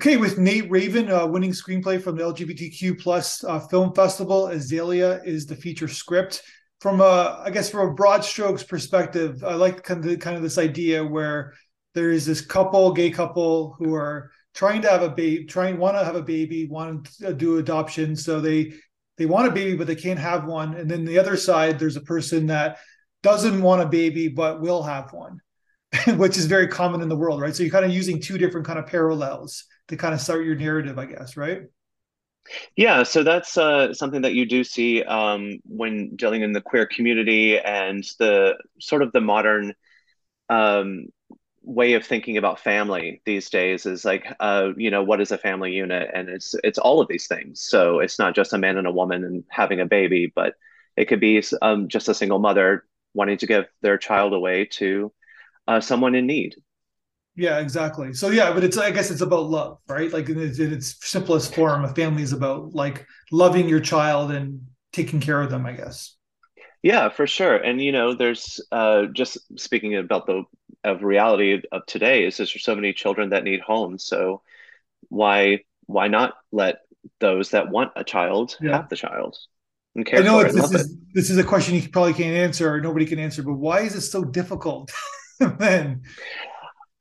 Okay, with Nate Raven uh, winning screenplay from the LGBTQ plus uh, film festival, Azalea is the feature script. From a, I guess, from a broad strokes perspective, I like kind of kind of this idea where there is this couple, gay couple, who are trying to have a baby, trying want to have a baby, want to do adoption, so they they want a baby but they can't have one, and then the other side, there's a person that doesn't want a baby but will have one, which is very common in the world, right? So you're kind of using two different kind of parallels to kind of start your narrative, I guess, right? Yeah, so that's uh, something that you do see um, when dealing in the queer community and the sort of the modern um, way of thinking about family these days is like, uh, you know, what is a family unit? And it's it's all of these things. So it's not just a man and a woman and having a baby, but it could be um, just a single mother wanting to give their child away to uh, someone in need. Yeah, exactly. So yeah, but it's I guess it's about love, right? Like in its, in its simplest form, a family is about like loving your child and taking care of them. I guess. Yeah, for sure. And you know, there's uh, just speaking about the of reality of today is there's so many children that need homes. So why why not let those that want a child yeah. have the child? And care I know this is it. this is a question you probably can't answer or nobody can answer, but why is it so difficult? then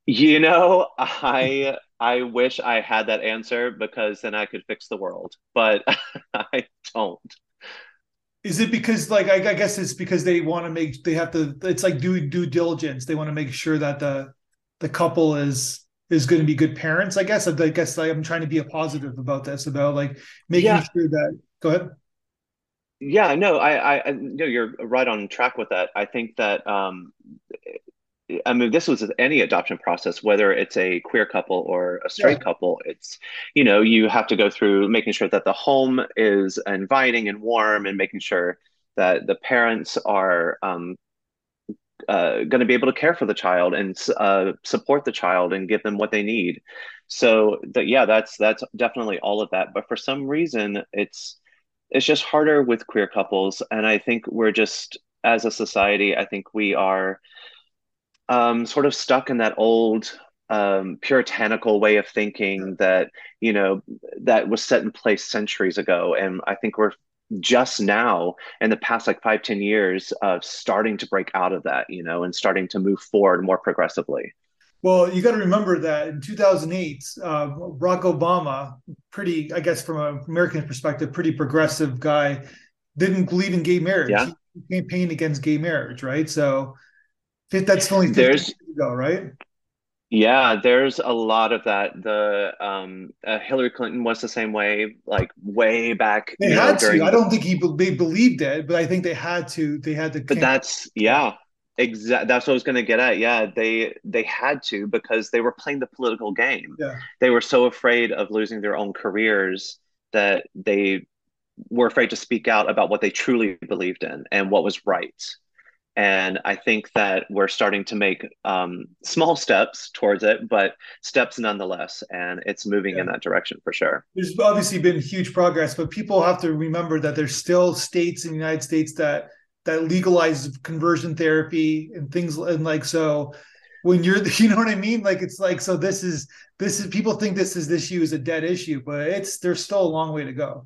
you know, I I wish I had that answer because then I could fix the world, but I don't. Is it because like I, I guess it's because they want to make they have to it's like do due diligence. They want to make sure that the the couple is is going to be good parents. I guess I guess like, I'm trying to be a positive about this about like making yeah. sure that go ahead. Yeah, no, I, I, no, you're right on track with that. I think that um, I mean, this was any adoption process, whether it's a queer couple or a straight yeah. couple. It's, you know, you have to go through making sure that the home is inviting and warm, and making sure that the parents are um, uh, going to be able to care for the child and uh, support the child and give them what they need. So that yeah, that's that's definitely all of that. But for some reason, it's it's just harder with queer couples, and I think we're just as a society, I think we are um, sort of stuck in that old um, puritanical way of thinking that you know that was set in place centuries ago, and I think we're just now in the past like five ten years of starting to break out of that, you know, and starting to move forward more progressively. Well, you got to remember that in 2008, uh, Barack Obama, pretty, I guess, from an American perspective, pretty progressive guy, didn't believe in gay marriage. Yeah. He campaigned against gay marriage, right? So that's only there's ago, right? Yeah, there's a lot of that. The um, uh, Hillary Clinton was the same way, like way back. They had know, to. I don't think he they believed it, but I think they had to. They had to. But that's yeah, exactly. That's what I was going to get at. Yeah, they they had to because they were playing the political game. Yeah, they were so afraid of losing their own careers that they were afraid to speak out about what they truly believed in and what was right and I think that we're starting to make um, small steps towards it, but steps nonetheless. And it's moving yeah. in that direction for sure. There's obviously been huge progress, but people have to remember that there's still states in the United States that that legalize conversion therapy and things and like so when you're you know what i mean like it's like so this is this is people think this is this issue is a dead issue but it's there's still a long way to go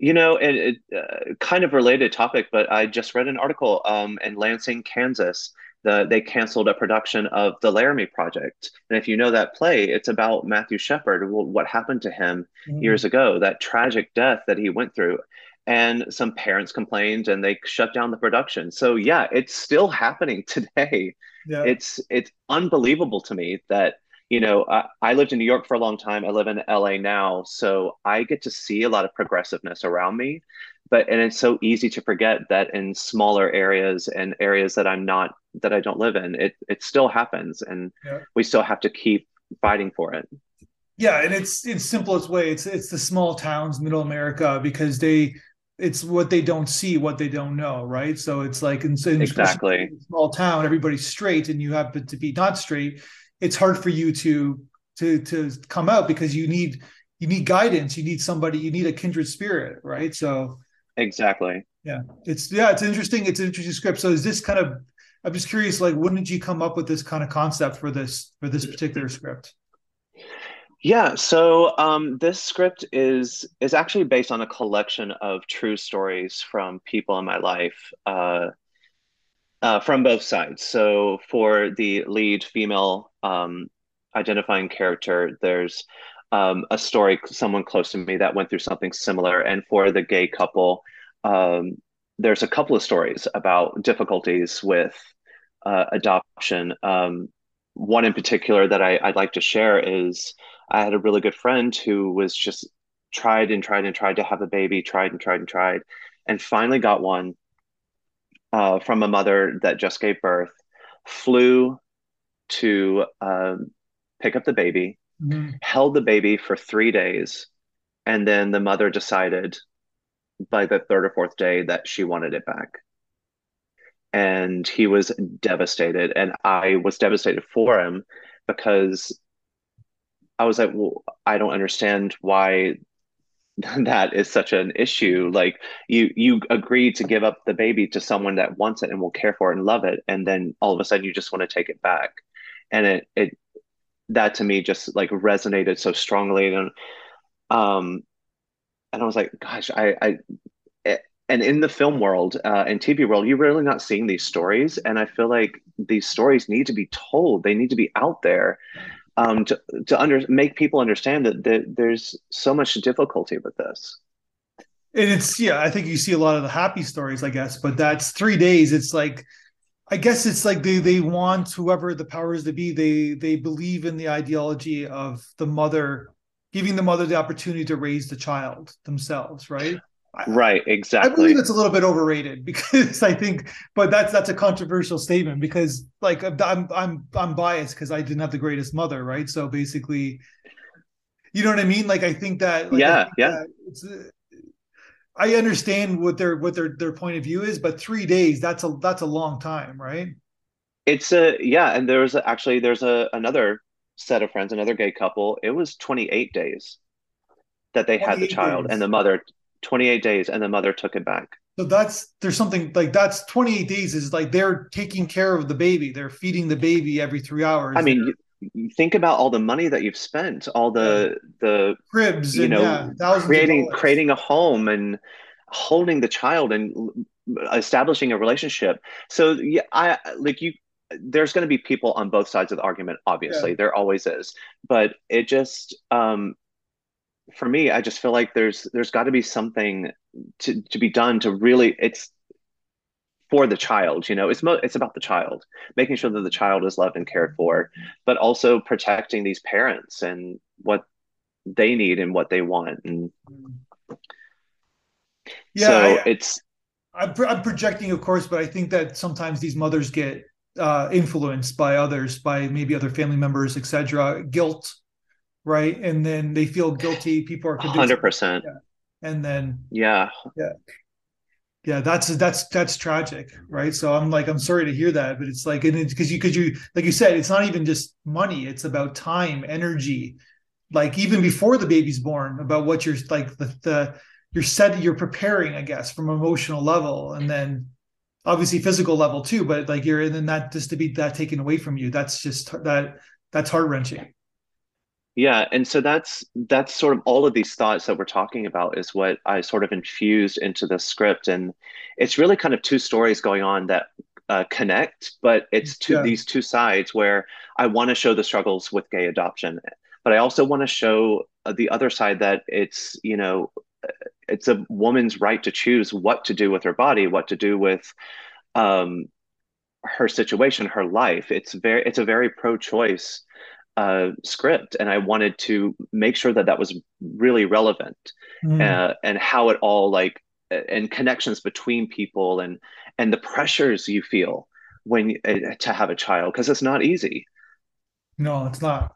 you know, it, it uh, kind of related topic, but I just read an article um, in Lansing, Kansas. The, they canceled a production of the Laramie Project, and if you know that play, it's about Matthew Shepard, what happened to him mm-hmm. years ago, that tragic death that he went through, and some parents complained, and they shut down the production. So yeah, it's still happening today. Yeah. It's it's unbelievable to me that you know, I, I, lived in New York for a long time. I live in LA now, so I get to see a lot of progressiveness around me. But and it's so easy to forget that in smaller areas and areas that I'm not that I don't live in, it it still happens, and yeah. we still have to keep fighting for it. Yeah, and it's in simplest way. It's it's the small towns, middle America, because they it's what they don't see, what they don't know, right? So it's like in, in exactly small town, everybody's straight, and you happen to be not straight it's hard for you to to to come out because you need you need guidance. You need somebody you need a kindred spirit right? So exactly. Yeah. It's yeah it's interesting. It's an interesting script. So is this kind of i'm just curious like when did you come up with this kind of concept for this for this particular script? Yeah, so um, this script is is actually based on a collection of true stories from people in my life, uh, uh, from both sides. So for the lead female um, identifying character, there's um, a story, someone close to me that went through something similar, and for the gay couple, um, there's a couple of stories about difficulties with uh, adoption. Um, one in particular that I, I'd like to share is I had a really good friend who was just tried and tried and tried to have a baby, tried and tried and tried, and finally got one uh, from a mother that just gave birth, flew to um, pick up the baby, mm-hmm. held the baby for three days, and then the mother decided by the third or fourth day that she wanted it back. And he was devastated. And I was devastated for him because I was like, well, I don't understand why that is such an issue. Like you you agree to give up the baby to someone that wants it and will care for it and love it, and then all of a sudden you just want to take it back. And it it that to me just like resonated so strongly. And um and I was like, gosh, I I and in the film world uh, and TV world, you're really not seeing these stories. And I feel like these stories need to be told. They need to be out there um, to to under make people understand that, that there's so much difficulty with this. And it's yeah, I think you see a lot of the happy stories, I guess, but that's three days. It's like I guess it's like they they want whoever the powers to be, they they believe in the ideology of the mother giving the mother the opportunity to raise the child themselves, right? Right, exactly. I believe it's a little bit overrated because I think, but that's that's a controversial statement because like I'm I'm I'm biased because I didn't have the greatest mother, right? So basically, you know what I mean? Like I think that like, yeah, think yeah. That it's, I understand what their what their their point of view is, but three days that's a that's a long time, right? It's a yeah, and there's actually there's a another set of friends, another gay couple. It was 28 days that they had the child, days. and the mother 28 days and the mother took it back. So that's there's something like that's 28 days is like they're taking care of the baby. They're feeding the baby every three hours. I mean you, think about all the money that you've spent all the the cribs you know yeah, creating creating a home and holding the child and establishing a relationship. So yeah i like you there's going to be people on both sides of the argument obviously. Yeah. there always is. But it just um for me, I just feel like there's there's got to be something to to be done to really it's for the child you know it's mo- it's about the child making sure that the child is loved and cared for but also protecting these parents and what they need and what they want and yeah so I, it's I'm, I'm projecting of course but i think that sometimes these mothers get uh, influenced by others by maybe other family members etc guilt right? And then they feel guilty. People are hundred percent. And then yeah, yeah, yeah. That's that's that's tragic, right? So I'm like, I'm sorry to hear that, but it's like, and it's because you because you like you said, it's not even just money; it's about time, energy. Like even before the baby's born, about what you're like the the you're set, you're preparing, I guess, from emotional level, and then obviously physical level too. But like you're and then that just to be that taken away from you, that's just that that's heart wrenching. Yeah, and so that's that's sort of all of these thoughts that we're talking about is what I sort of infused into the script, and it's really kind of two stories going on that uh, connect, but it's to yeah. these two sides where I want to show the struggles with gay adoption, but I also want to show uh, the other side that it's you know it's a woman's right to choose what to do with her body, what to do with um, her situation, her life. It's very it's a very pro-choice uh, script, and I wanted to make sure that that was really relevant mm. uh, and how it all like and connections between people and and the pressures you feel when uh, to have a child because it's not easy. No, it's not.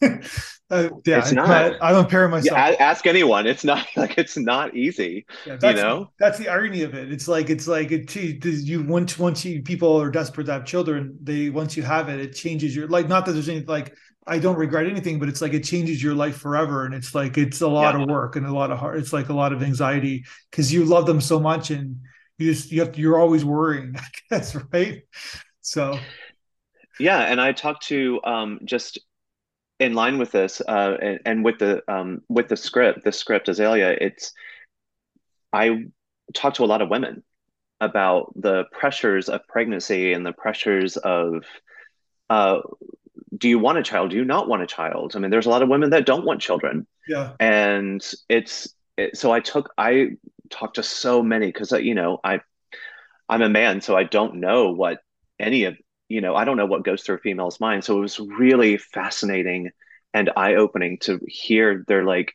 Uh, yeah, it's not. I'm a parent myself. Yeah, ask anyone. It's not like it's not easy. Yeah, you know, that's the irony of it. It's like it's like it. You once once you people are desperate to have children, they once you have it, it changes your like. Not that there's any like I don't regret anything, but it's like it changes your life forever, and it's like it's a lot yeah. of work and a lot of heart. It's like a lot of anxiety because you love them so much, and you just you have to, you're always worrying. I guess right. So, yeah, and I talked to um, just in line with this, uh, and, and with the um, with the script, the script Azalea, it's I talked to a lot of women about the pressures of pregnancy and the pressures of uh, do you want a child? Do you not want a child? I mean, there's a lot of women that don't want children. Yeah. And it's it, so I took I talked to so many because you know I I'm a man, so I don't know what any of you know I don't know what goes through a female's mind. So it was really fascinating and eye opening to hear their like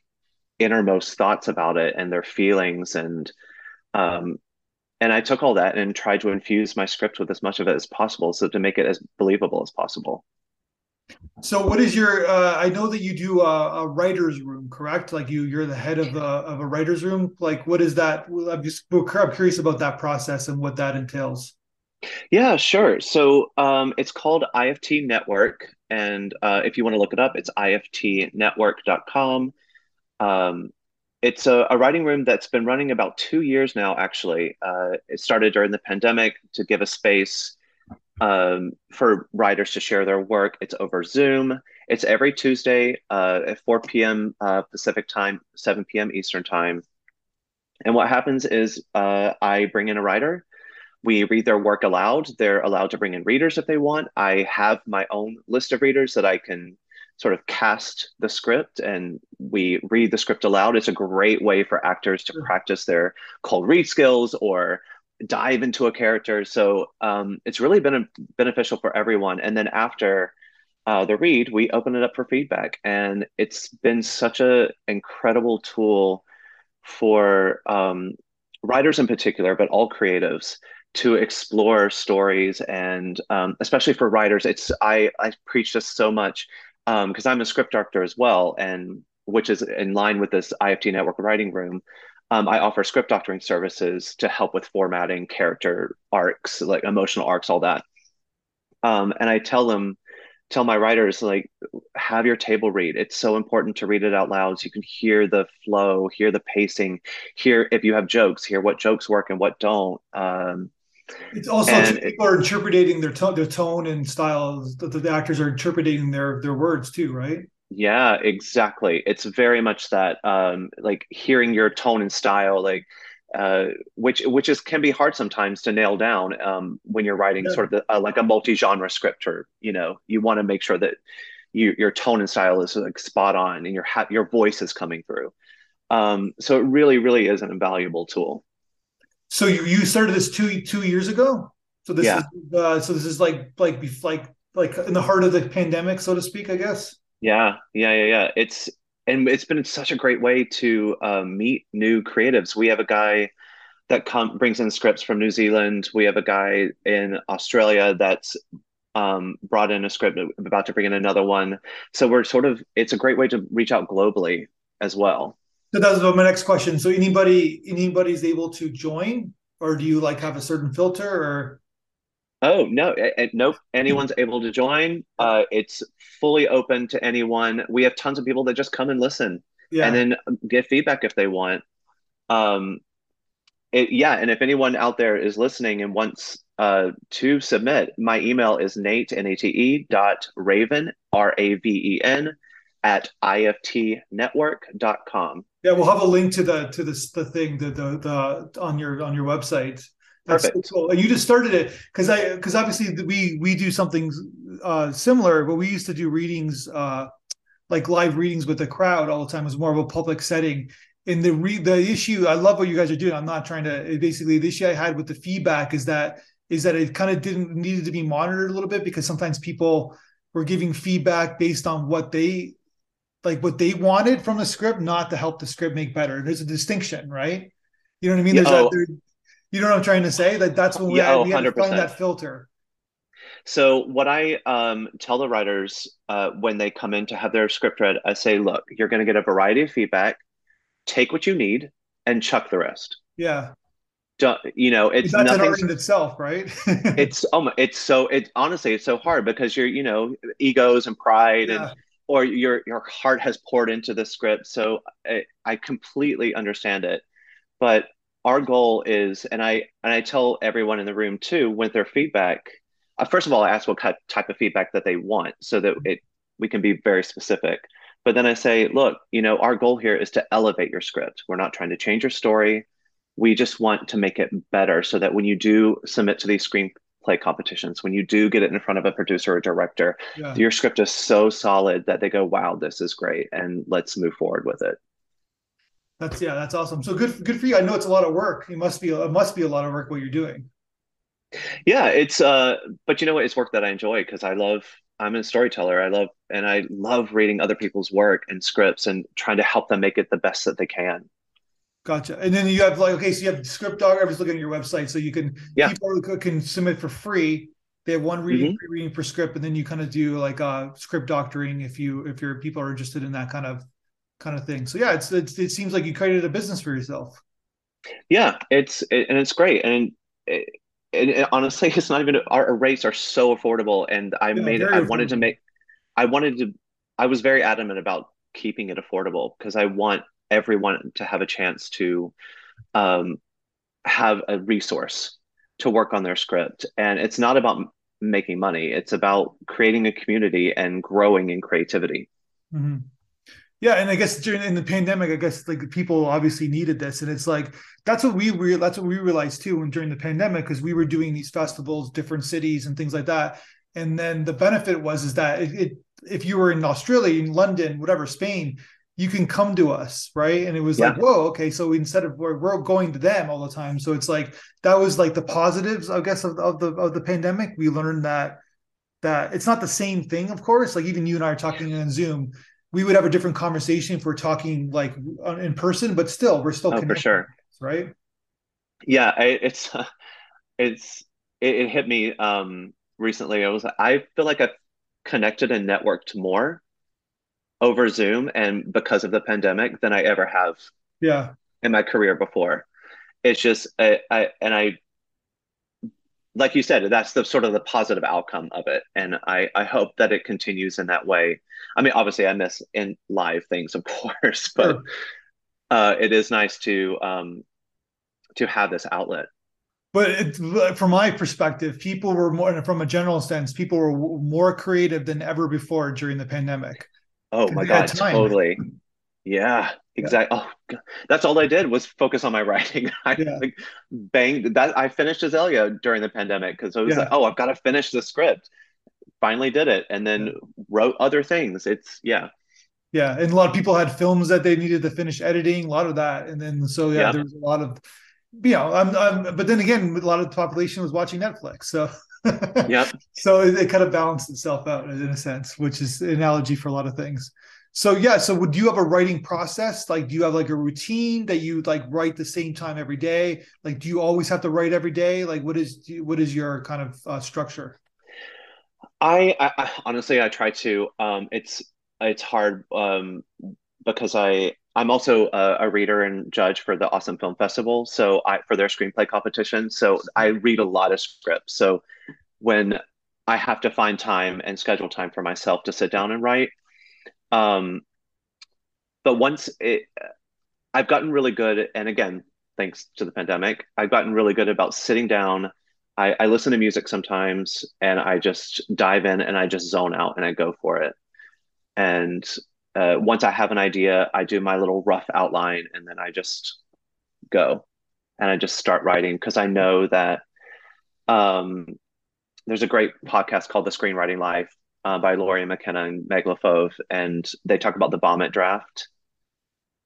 innermost thoughts about it and their feelings and um and I took all that and tried to infuse my script with as much of it as possible so to make it as believable as possible. So, what is your? Uh, I know that you do a, a, writers' room, correct? Like you, you're the head of a, of a writers' room. Like, what is that? I'm just I'm curious about that process and what that entails. Yeah, sure. So um, it's called IFT Network, and uh, if you want to look it up, it's iftnetwork.com. Um, it's a, a, writing room that's been running about two years now. Actually, uh, it started during the pandemic to give a space um, for writers to share their work. It's over Zoom. It's every Tuesday uh, at 4 p.m. Uh, Pacific time, 7 p.m. Eastern time. And what happens is uh, I bring in a writer. We read their work aloud. They're allowed to bring in readers if they want. I have my own list of readers that I can sort of cast the script and we read the script aloud. It's a great way for actors to practice their cold read skills or dive into a character. So um, it's really been beneficial for everyone. And then after uh, the read, we open it up for feedback, and it's been such a incredible tool for um, writers in particular, but all creatives to explore stories and um, especially for writers it's i i preach this so much because um, i'm a script doctor as well and which is in line with this ift network writing room um, I offer script doctoring services to help with formatting, character arcs, like emotional arcs, all that. Um, and I tell them, tell my writers, like, have your table read. It's so important to read it out loud so you can hear the flow, hear the pacing, hear if you have jokes, hear what jokes work and what don't. Um, it's also people are interpreting their tone, their tone and style. The, the actors are interpreting their their words too, right? Yeah, exactly. It's very much that um, like hearing your tone and style, like uh, which which is can be hard sometimes to nail down um, when you're writing yeah. sort of the, uh, like a multi-genre script, or you know, you want to make sure that you, your tone and style is like spot on, and your ha- your voice is coming through. Um, so it really, really is an invaluable tool. So you, you started this two two years ago. So this yeah. is uh, so this is like like like like in the heart of the pandemic, so to speak, I guess. Yeah, yeah, yeah, yeah. It's and it's been such a great way to uh, meet new creatives. We have a guy that com- brings in scripts from New Zealand. We have a guy in Australia that's um, brought in a script, about to bring in another one. So we're sort of it's a great way to reach out globally as well. So that's my next question. So anybody anybody's able to join, or do you like have a certain filter, or Oh no, nope. Anyone's able to join. Uh, it's fully open to anyone. We have tons of people that just come and listen, yeah. and then give feedback if they want. Um, it, yeah, and if anyone out there is listening and wants uh, to submit, my email is nate n a t e dot raven r a v e n at iftnetwork.com. Yeah, we'll have a link to the to this the thing the the, the on your on your website. That's Perfect. So cool. And you just started it because I because obviously we we do something uh, similar, but we used to do readings uh, like live readings with the crowd all the time. It was more of a public setting. And the re- the issue, I love what you guys are doing. I'm not trying to. Basically, the issue I had with the feedback is that is that it kind of didn't needed to be monitored a little bit because sometimes people were giving feedback based on what they like what they wanted from the script, not to help the script make better. There's a distinction, right? You know what I mean? There's oh. a, there, you know what I'm trying to say? That that's when we, yeah, had, we had to find that filter. So what I um, tell the writers uh, when they come in to have their script read, I say, look, you're going to get a variety of feedback. Take what you need and chuck the rest. Yeah. Don't, you know, it's that's nothing in itself, right? it's um, it's so it honestly it's so hard because you're you know egos and pride yeah. and or your your heart has poured into the script. So I, I completely understand it, but our goal is, and I and I tell everyone in the room too with their feedback. Uh, first of all, I ask what type of feedback that they want, so that it we can be very specific. But then I say, look, you know, our goal here is to elevate your script. We're not trying to change your story. We just want to make it better so that when you do submit to these screenplay competitions, when you do get it in front of a producer or director, yeah. your script is so solid that they go, wow, this is great. And let's move forward with it. That's yeah, that's awesome. So good, good for you. I know it's a lot of work. It must be, it must be a lot of work what you're doing. Yeah, it's uh, but you know what? It's work that I enjoy because I love. I'm a storyteller. I love and I love reading other people's work and scripts and trying to help them make it the best that they can. Gotcha. And then you have like okay, so you have script dog. I was looking at your website, so you can yeah. people can submit for free. They have one reading, mm-hmm. reading per script, and then you kind of do like uh script doctoring if you if your people are interested in that kind of kind of thing. So yeah, it's, it's it seems like you created a business for yourself. Yeah, it's it, and it's great, and it, and honestly, it's not even our rates are so affordable, and I yeah, made it. I wanted to make, I wanted to, I was very adamant about keeping it affordable because I want everyone to have a chance to, um, have a resource to work on their script, and it's not about making money; it's about creating a community and growing in creativity. Mm-hmm. Yeah, and I guess during in the pandemic, I guess like people obviously needed this, and it's like that's what we re- that's what we realized too when during the pandemic because we were doing these festivals, different cities and things like that, and then the benefit was is that it, it if you were in Australia, in London, whatever, Spain, you can come to us, right? And it was yeah. like, whoa, okay, so instead of we're, we're going to them all the time, so it's like that was like the positives, I guess, of, of the of the pandemic. We learned that that it's not the same thing, of course. Like even you and I are talking on Zoom we would have a different conversation if we're talking like in person, but still, we're still oh, for sure, right? Yeah, I, it's it's it, it, hit me um recently. I was I feel like I've connected and networked more over Zoom and because of the pandemic than I ever have. Yeah. In my career before, it's just I, I and I like you said, that's the sort of the positive outcome of it. And I, I hope that it continues in that way. I mean, obviously I miss in live things, of course, but sure. uh, it is nice to, um, to have this outlet. But it, from my perspective, people were more, from a general sense, people were more creative than ever before during the pandemic. Oh my God, totally. Yeah, exactly. Yeah. Oh, God. that's all I did was focus on my writing. I yeah. like banged that. I finished Azalea during the pandemic because I was yeah. like, oh, I've got to finish the script. Finally did it, and then wrote other things. It's yeah. Yeah, and a lot of people had films that they needed to finish editing. A lot of that, and then so yeah, there was a lot of, you know, I'm, I'm, but then again, a lot of the population was watching Netflix, so yeah, so it, it kind of balanced itself out in a sense, which is an analogy for a lot of things. So yeah, so would you have a writing process? Like, do you have like a routine that you like write the same time every day? Like, do you always have to write every day? Like, what is what is your kind of uh, structure? I, I, honestly, I try to. Um, it's it's hard um, because I I'm also a, a, reader and judge for the Austin Film Festival. So I for their screenplay competition. So I read a lot of scripts. So when I have to find time and schedule time for myself to sit down and write, um, but once it, I've gotten really good, and again, thanks to the pandemic, I've gotten really good about sitting down. I, I listen to music sometimes, and I just dive in and I just zone out and I go for it. And uh, once I have an idea, I do my little rough outline, and then I just go and I just start writing because I know that um, there's a great podcast called The Screenwriting Life uh, by Laurie McKenna and Meg and they talk about the vomit draft.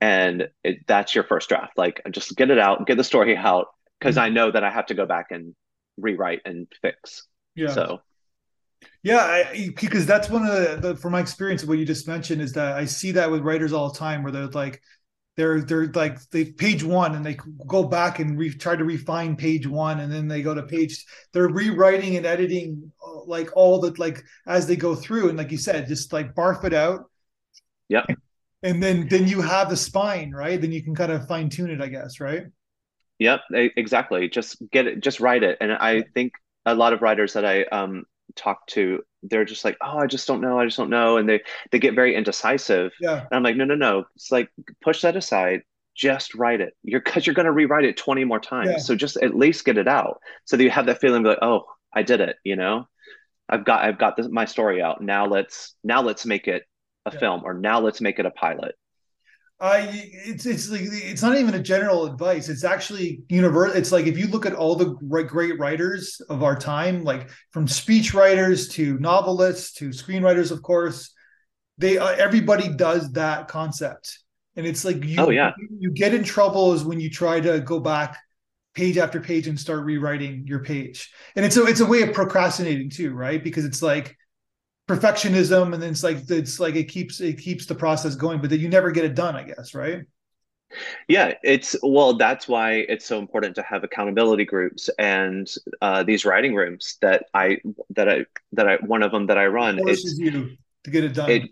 And it, that's your first draft. Like, just get it out, get the story out, because mm-hmm. I know that I have to go back and rewrite and fix. Yeah. So, yeah, I, because that's one of the, the, from my experience, what you just mentioned is that I see that with writers all the time, where they're like, they're they're like they page one and they go back and re, try to refine page one and then they go to page they're rewriting and editing uh, like all the like as they go through and like you said just like barf it out. Yeah and then then you have the spine right? Then you can kind of fine tune it i guess right? Yep exactly. Just get it just write it. And i think a lot of writers that i um talk to they're just like oh i just don't know i just don't know and they they get very indecisive yeah and i'm like no no no it's like push that aside just write it you're because you're going to rewrite it 20 more times yeah. so just at least get it out so that you have that feeling like oh i did it you know I've got I've got this, my story out. Now let's now let's make it a Yeah. film, or now let's make it a pilot. I it's it's like it's not even a general advice. It's actually universal. It's like if you look at all the great great writers of our time, like from speech writers to novelists to screenwriters, of course, they uh, everybody does that concept, and it's like you Oh, yeah. you get in trouble is when you try to go back page after page and start rewriting your page, and it's a it's a way of procrastinating too, right? Because it's like perfectionism and then it's like it's like it keeps it keeps the process going but then you never get it done i guess right Yeah, it's well, that's why it's so important to have accountability groups and uh, these writing rooms that I that I that I one of them that I run. forces It's you to get it done it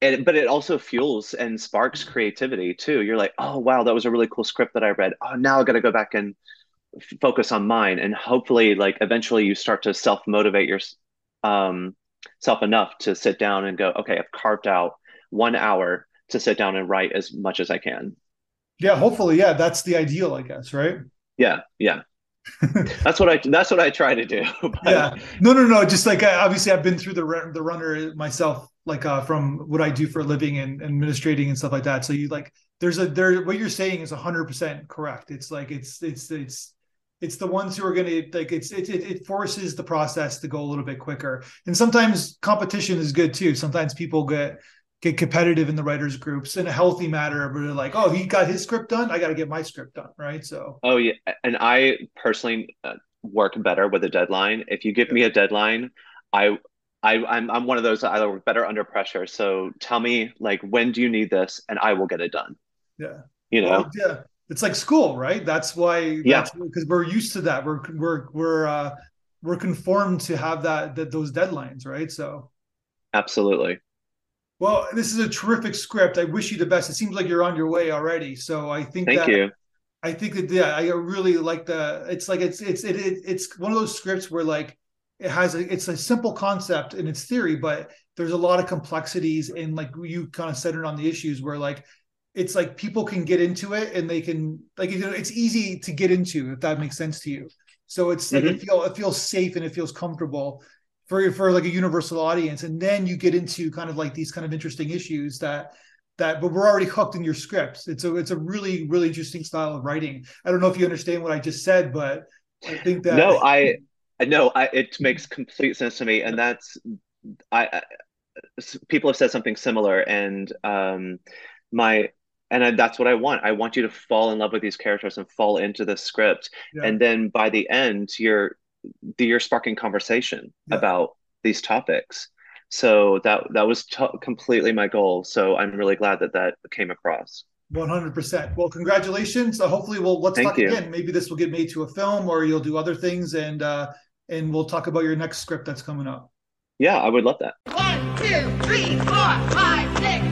it but it also fuels and sparks creativity too. You're like, oh wow, that was a really cool script that I read. Oh, now I got to go back and focus on mine, and hopefully, like eventually, you start to self motivate your um self enough to sit down and go, okay, I've carved out one hour to sit down and write as much as I can. yeah hopefully yeah that's the ideal i guess right Yeah, yeah. That's what I that's what I try to do. But yeah no no no just like I, obviously i've been through the run- the runner myself like uh from what i do for a living and administrating and stuff like that so you like there's a there what you're saying is 100% correct it's like it's it's it's it's the ones who are going to like it's it, it it forces the process to go a little bit quicker. And sometimes competition is good too. Sometimes people get get competitive in the writers groups. In a healthy manner where they're like oh he got his script done? I got to get my script done right? So. Oh yeah, and I personally uh, work better with a deadline. If you give me a deadline, I I I'm I'm one of those that I work better under pressure. So tell me like when do you need this? And I will get it done. yeah. You know? Well, yeah, it's like school, right? That's why. Yeah. Because we're used to that. We're we're we're uh, we're conformed to have that that those deadlines, right? So, Absolutely. well, this is a terrific script. I wish you the best. It seems like you're on your way already. So I think Thank that you. I think that yeah, I really like the. It's like it's it's it, it it's one of those scripts where like it has a it's a simple concept in its theory, but there's a lot of complexities and like you kind of centered on the issues where like it's like people can get into it and they can like you know it's easy to get into if that makes sense to you. So it's like it feel it feels safe and it feels comfortable for for like a universal audience, and then you get into kind of like these kind of interesting issues that that but we're already hooked in your scripts. It's a it's a really really interesting style of writing. I don't know if you understand what I just said, but I think that No, I I know I it makes complete sense to me and that's I people have said something similar and um my and I, that's what I want. I want you to fall in love with these characters and fall into the script Yeah. and then by the end you're you're sparking conversation Yeah. about these topics. So that that was t- completely my goal. So I'm really glad that that came across. One hundred percent. Well, congratulations. Uh, hopefully, we'll let's Thank talk you. again. Maybe this will get made to a film, or you'll do other things, and uh, and we'll talk about your next script that's coming up. Yeah, I would love that. One, two, three, four, five, six,